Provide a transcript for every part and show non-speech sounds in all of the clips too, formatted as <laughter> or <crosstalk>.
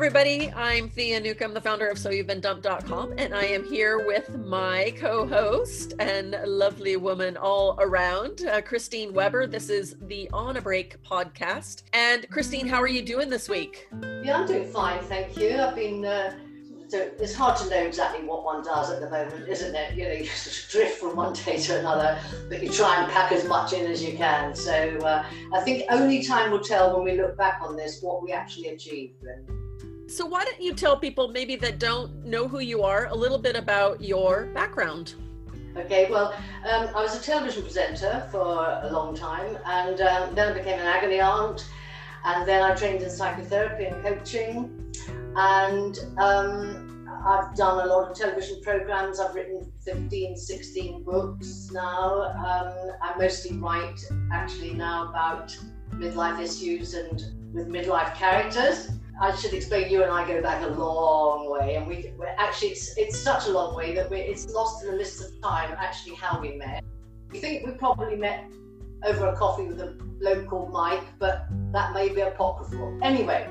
everybody. I'm Thea Newcomb, the founder of SoYou'veBeenDumped.com, and I am here with my co host and lovely woman all around, uh, Christine Webber. This is the On a Break podcast. And Christine, how are you doing this week? Yeah, I'm doing fine, thank you. I've been. Uh, so it's hard to know exactly what one does at the moment, isn't it? You know, you <laughs> of drift from one day to another, but you try and pack as much in as you can. So uh, I think only time will tell when we look back on this what we actually achieved. So why don't you tell people maybe that don't know who you are a little bit about your background? Okay, well, um, I was a television presenter for a long time, and um, then I became an agony aunt, and then I trained in psychotherapy and coaching, and um, I've done a lot of television programs. I've written 15, 16 books now. Um, I mostly write actually now about midlife issues and with midlife characters. I should explain you and I go back a long way, and we we're actually it's, it's such a long way that it's lost in the mist of time actually how we met. We think we probably met over a coffee with a bloke called Mike, but that may be apocryphal. Anyway,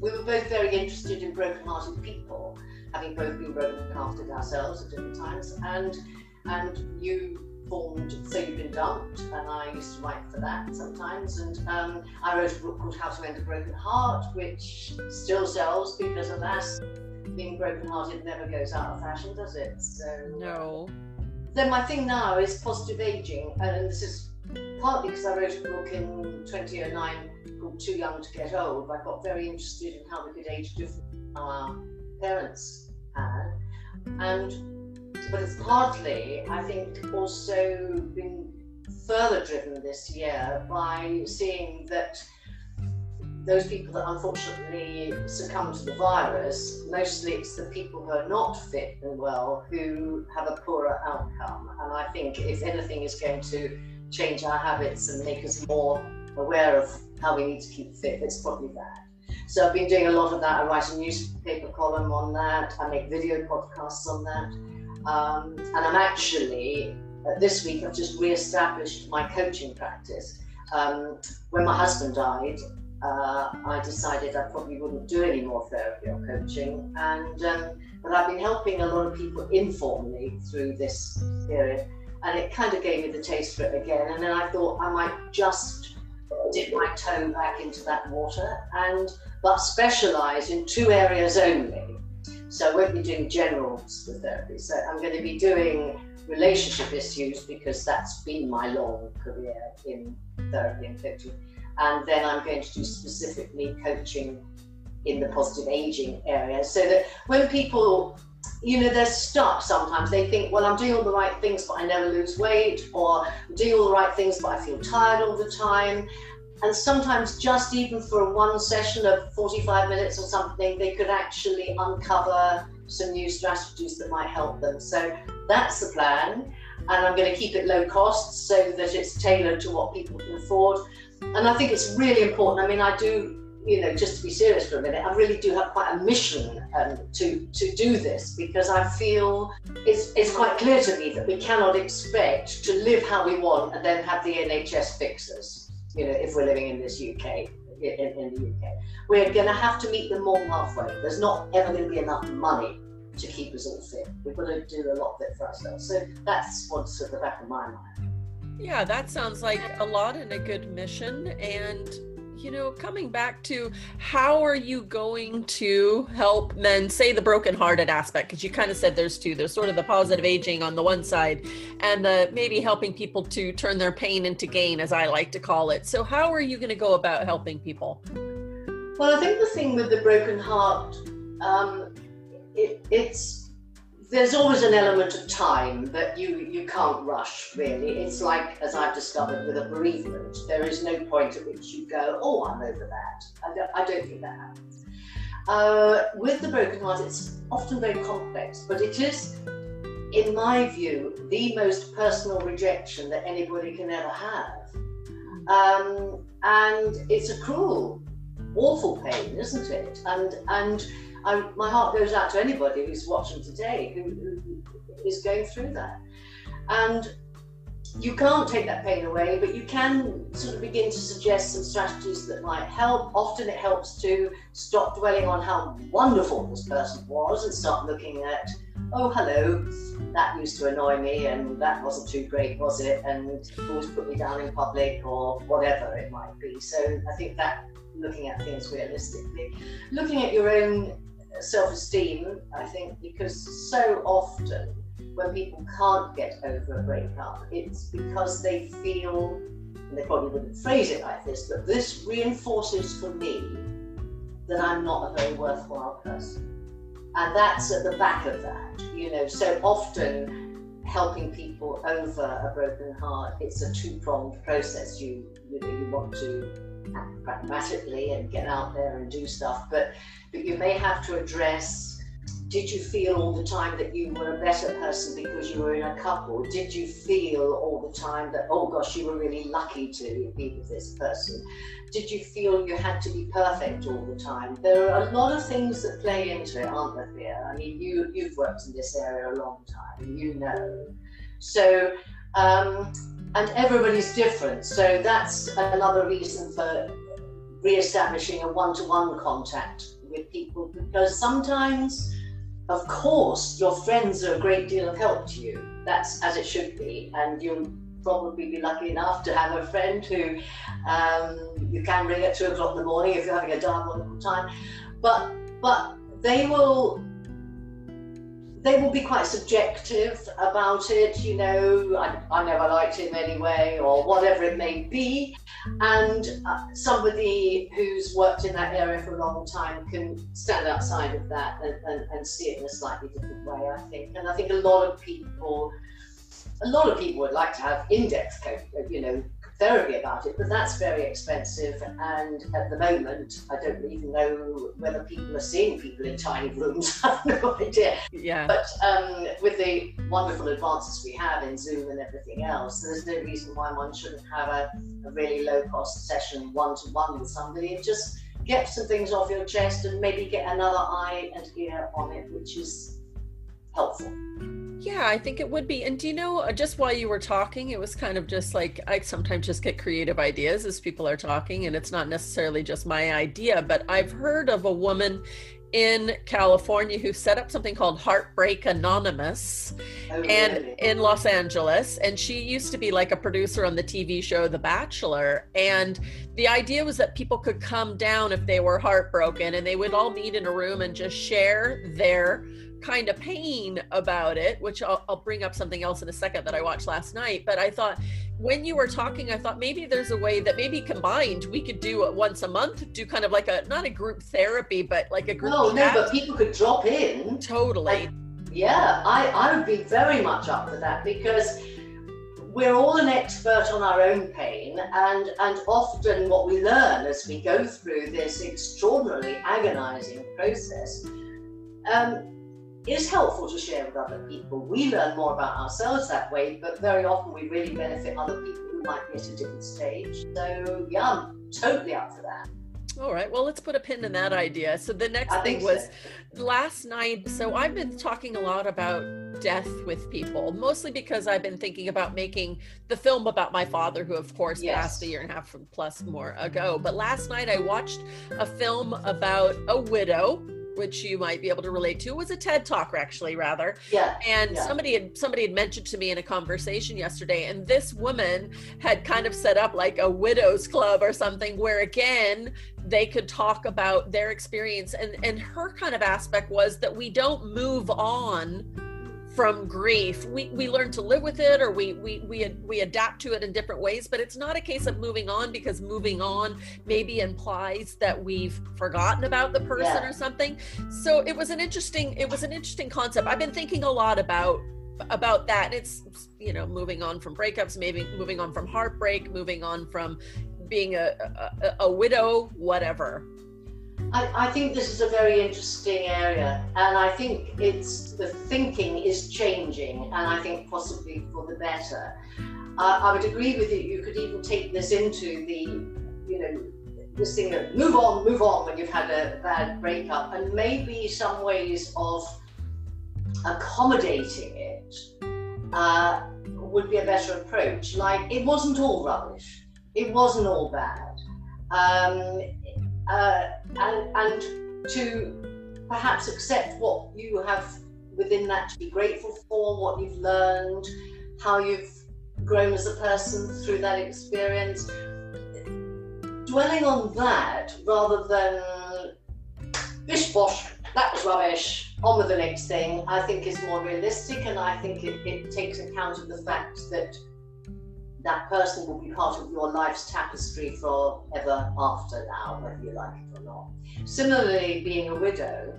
we were both very interested in broken-hearted people, having both been broken-hearted ourselves at different times, and and you formed So You've Been Dumped, and I used to write for that sometimes. And um, I wrote a book called How to Mend a Broken Heart, which still sells because, alas, being broken-hearted never goes out of fashion, does it? So no. Then my thing now is positive aging, and this is partly because I wrote a book in 2009 called Too Young to Get Old. I got very interested in how we could age differently than our parents had, and but it's partly, I think, also been further driven this year by seeing that those people that unfortunately succumb to the virus, mostly it's the people who are not fit and well who have a poorer outcome. And I think if anything is going to change our habits and make us more aware of how we need to keep fit, it's probably that. So I've been doing a lot of that. I write a newspaper column on that. I make video podcasts on that. Um, and I'm actually, uh, this week, I've just re-established my coaching practice. Um, when my husband died, uh, I decided I probably wouldn't do any more therapy or coaching. And um, but I've been helping a lot of people informally through this period, and it kind of gave me the taste for it again. And then I thought I might just dip my toe back into that water and but specialize in two areas only so I won't be doing general therapy. So I'm going to be doing relationship issues because that's been my long career in therapy and coaching. And then I'm going to do specifically coaching in the positive aging area so that when people you know they're stuck sometimes they think well i'm doing all the right things but i never lose weight or i'm doing all the right things but i feel tired all the time and sometimes just even for one session of 45 minutes or something they could actually uncover some new strategies that might help them. So that's the plan. And i'm going to keep it low cost so that it's tailored to what people can afford. And i think it's really important. I mean i do you know just to be serious for a minute i really do have quite a mission um, to to do this because i feel it's it's quite clear to me that we cannot expect to live how we want and then have the nhs fix us you know, if we're living in this UK, in, in the UK. We're going to have to meet them more halfway. There's not ever going to be enough money to keep us all fit. We've got to do a lot of it for ourselves. So that's what's at the back of my mind. Yeah, that sounds like a lot and a good mission. And you know, coming back to how are you going to help men say the broken-hearted aspect? Because you kind of said there's two. There's sort of the positive aging on the one side, and the maybe helping people to turn their pain into gain, as I like to call it. So, how are you going to go about helping people? Well, I think the thing with the broken heart, um, it, it's there's always an element of time that you you can't rush really. It's like as i've discovered with a bereavement there is no point at which you go oh i'm over that. I don't, I don't think that happens. Uh, with the broken heart it's often very complex but it is in my view the most personal rejection that anybody can ever have. Um, and it's a cruel awful pain isn't it? And and I, my heart goes out to anybody who's watching today who, who is going through that. And you can't take that pain away, but you can sort of begin to suggest some strategies that might help. Often it helps to stop dwelling on how wonderful this person was and start looking at, oh, hello, that used to annoy me and that wasn't too great, was it? And always put me down in public or whatever it might be. So I think that looking at things realistically, looking at your own self esteem, I think, because so often when people can't get over a breakup, it's because they feel, and they probably wouldn't phrase it like this, but this reinforces for me that I'm not a very worthwhile person. And that's at the back of that, you know. So often helping people over a broken heart, it's a two-pronged process. You you know you want to pragmatically and get out there and do stuff, but but you may have to address did you feel all the time that you were a better person because you were in a couple? Did you feel all the time that, oh gosh, you were really lucky to be with this person? Did you feel you had to be perfect all the time? There are a lot of things that play into it, aren't there, Thea? I mean, you, you've worked in this area a long time, you know. So, um, and everybody's different. So that's another reason for re-establishing a one-to-one contact with people because sometimes of course, your friends are a great deal of help to you. That's as it should be. And you'll probably be lucky enough to have a friend who um, you can ring at two o'clock in the morning if you're having a diabolical time. But but they will they will be quite subjective about it, you know, I, I never liked him anyway, or whatever it may be. And uh, somebody who's worked in that area for a long time can stand outside of that and, and, and see it in a slightly different way, I think. And I think a lot of people, a lot of people would like to have in-depth, you know, therapy about it, but that's very expensive. And at the moment, I don't even know whether people are seeing people in tiny rooms. <laughs> I have no idea. Yeah. But um, with the wonderful advances we have in Zoom and everything else, there's no reason why one shouldn't have a, a really low cost session one to one with somebody and just get some things off your chest and maybe get another eye and ear on it, which is helpful. Yeah, I think it would be. And do you know, uh, just while you were talking, it was kind of just like I sometimes just get creative ideas as people are talking, and it's not necessarily just my idea, but I've heard of a woman in California who set up something called Heartbreak Anonymous Oh, and really? in Los Angeles and she used to be like a producer on the TV show The Bachelor and the idea was that people could come down if they were heartbroken and they would all meet in a room and just share their kind of pain about it which I'll, I'll bring up something else in a second that I watched last night but I thought when you were talking I thought maybe there's a way that maybe combined we could do it once a month do kind of like a not a group therapy but like a group no, no, but people could drop in. totally Yeah, I, I would be very much up for that because we're all an expert on our own pain, and, and often what we learn as we go through this extraordinarily agonizing process um, is helpful to share with other people. We learn more about ourselves that way, but very often we really benefit other people who might be at a different stage. So, yeah, I'm totally up for that. all right well let's put a pin in that idea so the next I thing was so. last night so i've been talking a lot about death with people mostly because i've been thinking about making the film about my father who of course Yes. passed a year and a half plus more ago but last night i watched a film about a widow which you might be able to relate to. Was a ted talk actually rather. Yeah, and Yeah. somebody had somebody had mentioned to me in a conversation yesterday and this woman had kind of set up like a widows club or something where again they could talk about their experience. And and her kind of aspect was that we don't move on from grief. We we learn to live with it or we we we we adapt to it in different ways but it's not a case of moving on because moving on maybe implies that we've forgotten about the person Yeah. or something. So it was an interesting it was an interesting concept. I've been thinking a lot about about that and it's you know moving on from breakups maybe moving on from heartbreak moving on from being a a, a widow whatever I, I think this is a very interesting area, and I think it's the thinking is changing, and I think possibly for the better. Uh, I would agree with you. You could even take this into the, you know, this thing of move on, move on when you've had a bad breakup, and maybe some ways of accommodating it uh, would be a better approach. Like it wasn't all rubbish. It wasn't all bad. Um, uh, and, and to perhaps accept what you have within that to be grateful for, what you've learned, how you've grown as a person through that experience. Dwelling on that rather than bish bosh, that was rubbish, on with the next thing, I think is more realistic and I think it, it takes account of the fact that that person will be part of your life's tapestry forever after now, whether you like it or not. Similarly, being a widow,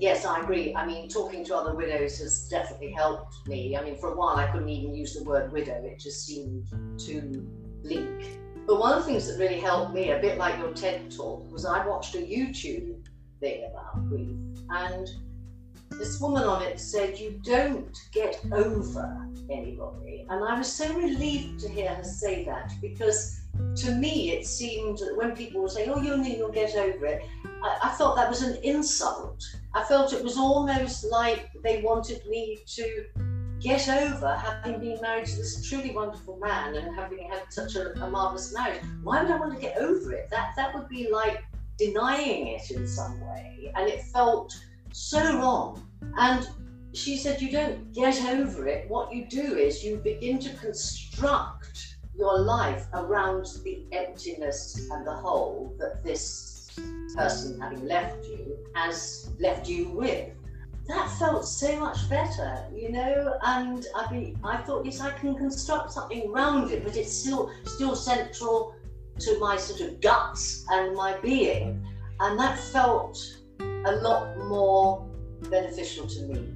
yes, I agree. I mean, talking to other widows has definitely helped me. I mean, for a while, I couldn't even use the word widow, it just seemed too bleak. But one of the things that really helped me, a bit like your TED talk, was I watched a YouTube thing about grief. And this woman on it said, You don't get over anybody. And I was so relieved to hear her say that because to me it seemed that when people were saying, Oh, you'll, you'll get over it, I, I thought that was an insult. I felt it was almost like they wanted me to get over having been married to this truly wonderful man and having had such a, a marvelous marriage. Why would I want to get over it? That that would be like denying it in some way, and it felt so wrong. And she said, You don't get over it. What you do is you begin to construct your life around the emptiness and the hole that this person, having left you, has left you with. That felt so much better, you know, and I mean, I thought, yes, I can construct something around it, but it's still still central to my sort of guts and my being, and that felt a lot more beneficial to me.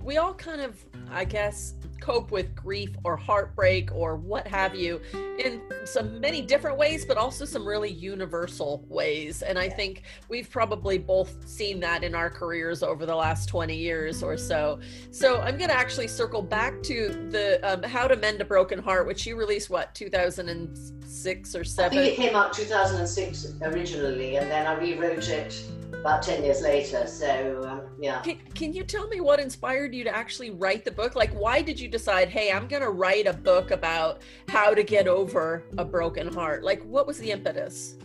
We all kind of, I guess, cope with grief or heartbreak or what have you in some many different ways, but also some really universal ways. And I think we've probably both seen that in our careers over the last 20 years or so. So I'm going to actually circle back to the um, How to Mend a Broken Heart, which you released, what, 2006 or 7? I think it came out 2006 originally, and then I rewrote it about 10 years later. So, um, yeah. Can, can, you tell me what inspired you to actually write the book? Like, why did you decide, hey, I'm going to write a book about how to get over a broken heart? Like, what was the impetus?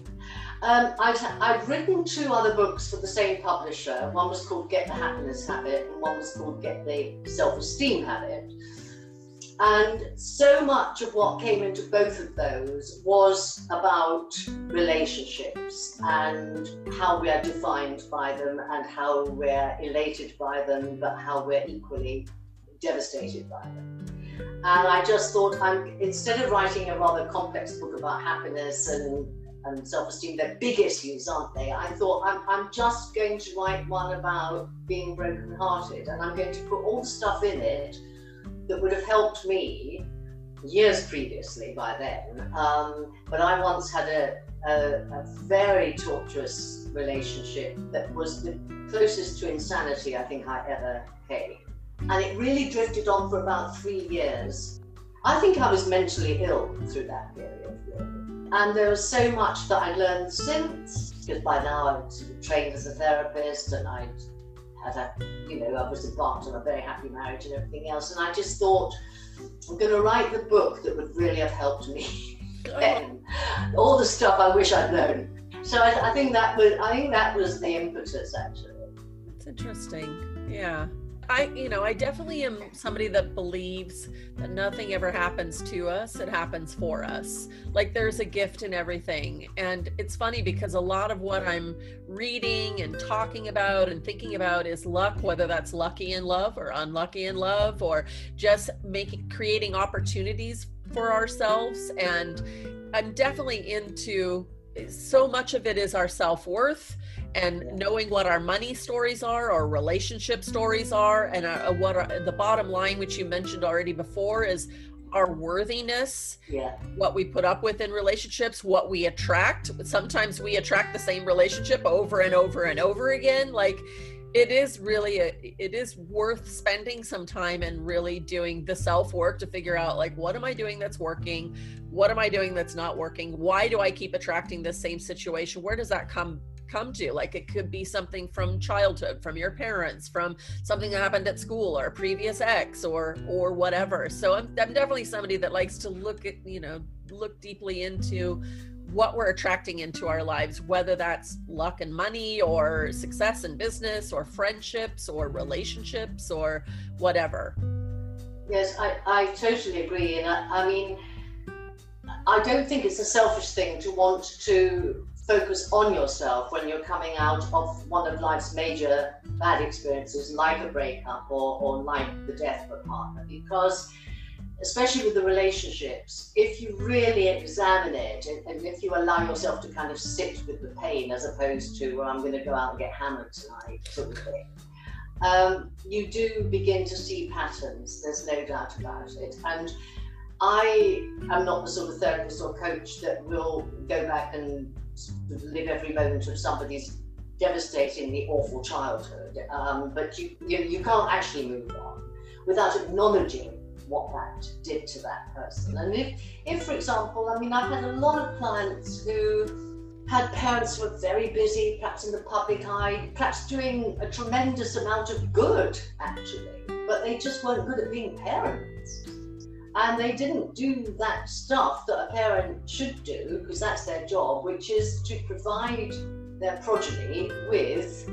Um, I've, I'd written two other books for the same publisher. One was called Get the Happiness Habit, and one was called Get the Self Esteem Habit. And so much of what came into both of those was about relationships and how we are defined by them and how we're elated by them, but how we're equally devastated by them. And I just thought, I'm, instead of writing a rather complex book about happiness and, and self esteem, they're big issues, aren't they? I thought, I'm, I'm just going to write one about being broken-hearted, and I'm going to put all the stuff in it that would have helped me years previously by then. Um, but I once had a, a, a, very torturous relationship that was the closest to insanity I think I ever came. And it really drifted on for about three years. I think I was mentally ill through that period, really. And there was so much that I learned since, because by now sort of trained as a therapist and I'd had a, you know, I was embarked on a very happy marriage and everything else. And I just thought, I'm going to write the book that would really have helped me <laughs> oh, then. All the stuff I wish I'd known. So I, I think that was, I think that was the impetus actually. That's interesting. Yeah. I, you know, I definitely am somebody that believes that nothing ever happens to us, it happens for us. Like there's a gift in everything. And it's funny because a lot of what I'm reading and talking about and thinking about is luck, whether that's lucky in love or unlucky in love, or just making creating opportunities for ourselves. And I'm definitely into so much of it is our self-worth and knowing what our money stories are our relationship stories are and uh, what are, the bottom line which you mentioned already before is our worthiness yeah. what we put up with in relationships what we attract. Sometimes we attract the same relationship over and over and over again. Like it is really a, it is worth spending some time and really doing the self work to figure out like what am i doing that's working what am i doing that's not working why do i keep attracting the same situation where does that come come to. Like it could be something from childhood, from your parents, from something that happened at school or a previous ex or or whatever. So I'm, I'm definitely somebody that likes to look at, you know, look deeply into what we're attracting into our lives, whether that's luck and money or success in business or friendships or relationships or whatever. Yes, I, I totally agree. And I, I mean, I don't think it's a selfish thing to want to focus on yourself when you're coming out of one of life's major bad experiences, like a breakup or, or like the death of a partner, because especially with the relationships, if you really examine it and, if you allow yourself to kind of sit with the pain as opposed to, well, I'm going to go out and get hammered tonight, sort of thing, um, you do begin to see patterns. There's no doubt about it. And I am not the sort of therapist or coach that will go back and live every moment of somebody's devastatingly awful childhood. Um, but you, you, you can't actually move on without acknowledging what that did to that person. And if, if, for example, I mean, I've had a lot of clients who had parents who were very busy, perhaps in the public eye, perhaps doing a tremendous amount of good, actually, but they just weren't good at being parents. And they didn't do that stuff that a parent should do, because that's their job, which is to provide their progeny with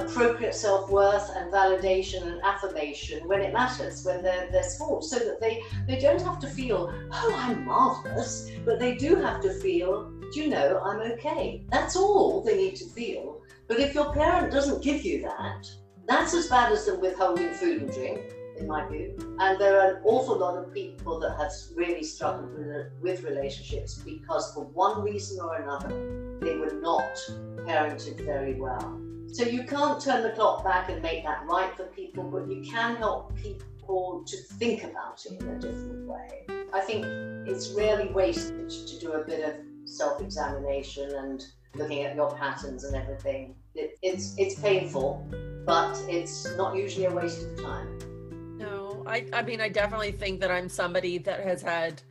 appropriate self-worth and validation and affirmation when it matters when they're, they're small so that they they don't have to feel oh i'm marvelous but they do have to feel do you know i'm okay. That's all they need to feel. But if your parent doesn't give you that that's as bad as them withholding food and drink in my view. And there are an awful lot of people that have really struggled with, with relationships because for one reason or another they were not parented very well so you can't turn the clock back and make that right for people, but you can help people to think about it in a different way. I think it's really wasted to do a bit of self-examination and looking at your patterns and everything. It, it's it's painful, but it's not usually a waste of time. No, I I mean I definitely think that I'm somebody that has had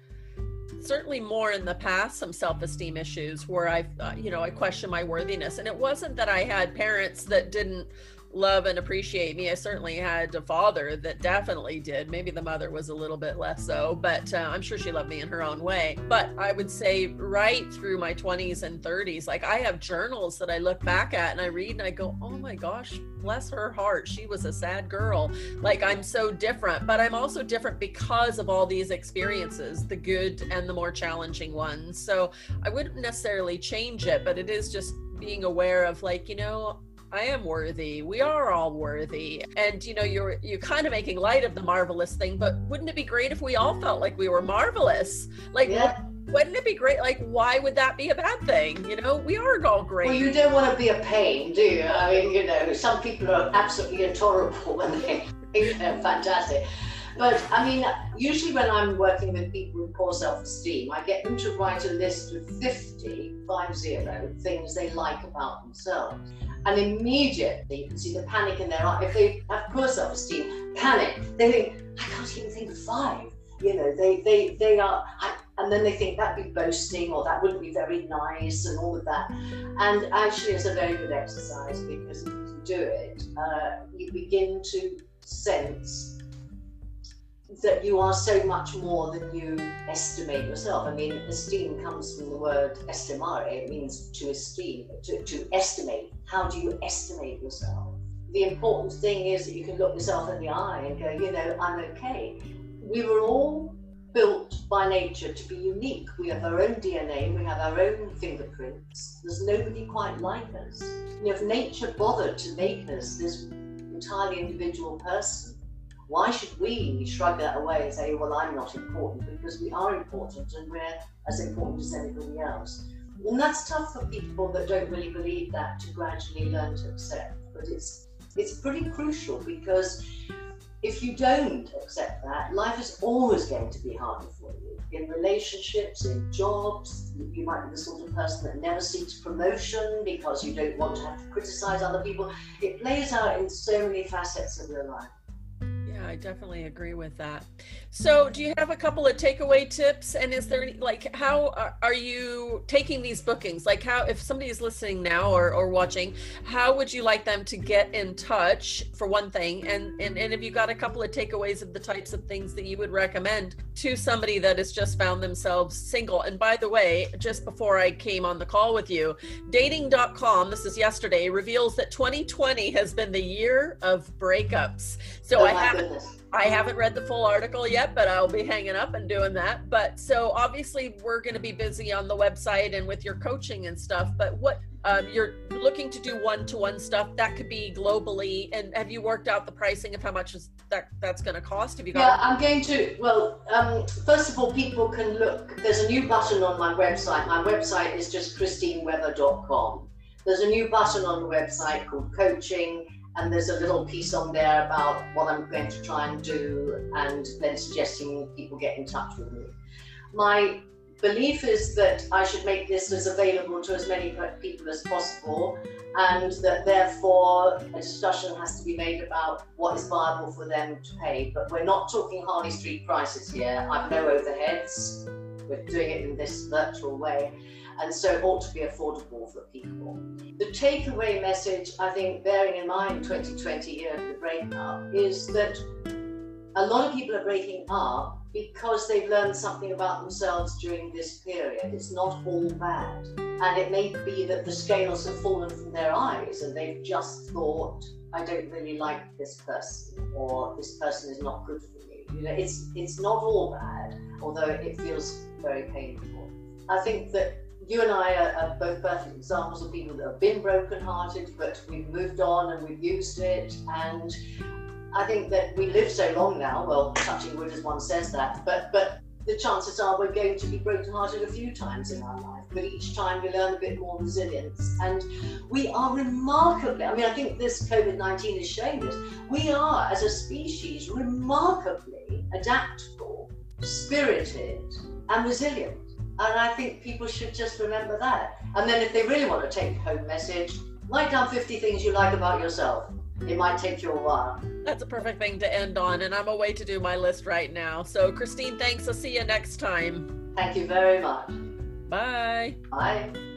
certainly more in the past some self-esteem issues where i uh, you know i question my worthiness. And it wasn't that i had parents that didn't love and appreciate me. I certainly had a father that definitely did. Maybe the mother was a little bit less so, but uh, I'm sure she loved me in her own way. But I would say right through my 20s and 30s, like I have journals that I look back at and I read and I go, oh my gosh, bless her heart. She was a sad girl. Like I'm so different, but I'm also different because of all these experiences, the good and the more challenging ones. So I wouldn't necessarily change it, but it is just being aware of like, you know, I am worthy. We are all worthy. And you know, you're you're kind of making light of the marvelous thing, but wouldn't it be great if we all felt like we were marvelous? Like yeah. wouldn't it be great? Like, why would that be a bad thing? You know, we are all great. Well, you don't want to be a pain, do you? I mean, you know, some people are absolutely intolerable when they they're fantastic. But I mean, usually when I'm working with people with poor self-esteem, I get them to write a list of 50, 50 things they like about themselves. And immediately you can see the panic in their eye. If they have poor self-esteem, panic, they think, I can't even think of five. You know, they they they are I, and then they think that'd be boasting or that wouldn't be very nice and all of that. And actually it's a very good exercise because if you do it, uh, you begin to sense that you are so much more than you estimate yourself. I mean, esteem comes from the word estimare, it means to esteem, to, to estimate. How do you estimate yourself? The important thing is that you can look yourself in the eye and go, you know, I'm okay. We were all built by nature to be unique. We have our own DNA, we have our own fingerprints. There's nobody quite like us. You know, if nature bothered to make us this entirely individual person, why should we shrug that away and say, well, I'm not important? Because we are important and we're as important as anybody else. And that's tough for people that don't really believe that to gradually learn to accept. But it's it's pretty crucial because if you don't accept that, life is always going to be harder for you. In relationships, in jobs, you might be the sort of person that never seeks promotion because you don't want to have to criticize other people. It plays out in so many facets of your life. Yeah, I definitely agree with that. So, do you have a couple of takeaway tips? And is there any, like, how are, are you taking these bookings? Like, how, if somebody is listening now or, or watching, how would you like them to get in touch for one thing? And, and, and have you got a couple of takeaways of the types of things that you would recommend to somebody that has just found themselves single? And by the way, just before I came on the call with you, dating.com, this is yesterday, reveals that 2020 has been the year of breakups. So, Oh I haven't. Goodness. I haven't read the full article yet, but I'll be hanging up and doing that. But so obviously, we're going to be busy on the website and with your coaching and stuff. But what um, you're looking to do one to one stuff that could be globally. And have you worked out the pricing of how much is that that's going to cost? Have you got? Yeah? I'm going to. Well, um, first of all, people can look. There's a new button on my website. My website is just christinewebber.com. There's a new button on the website called coaching, and there's a little piece on there about what I'm going to try and do, and then suggesting people get in touch with me. My belief is that I should make this as available to as many people as possible, and that therefore a discussion has to be made about what is viable for them to pay. But we're not talking Harley Street prices here. I've no overheads. We're doing it in this virtual way, and so it ought to be affordable for people. The takeaway message, I think, bearing in mind 2020 year of the breakup, is that a lot of people are breaking up because they've learned something about themselves during this period. It's not all bad. And it may be that the scales have fallen from their eyes and they've just thought, I don't really like this person, or this person is not good for. You know, it's it's not all bad, although it feels very painful. I think that you and I are, are both perfect examples of people that have been brokenhearted, but we've moved on and we've used it. And I think that we live so long now. Well, touching wood as one says that, but but the chances are we're going to be brokenhearted a few times in our life. But each time we learn a bit more resilience, and we are remarkably. I mean, I think this COVID nineteen is showing this. We are, as a species, remarkably adaptable, spirited, and resilient. And I think people should just remember that. And then, if they really want to take home message, write down 50 things you like about yourself. It might take you a while. That's a perfect thing to end on, and I'm away to do my list right now. So, Christine, thanks. I'll see you next time. Thank you very much. Bye. Bye.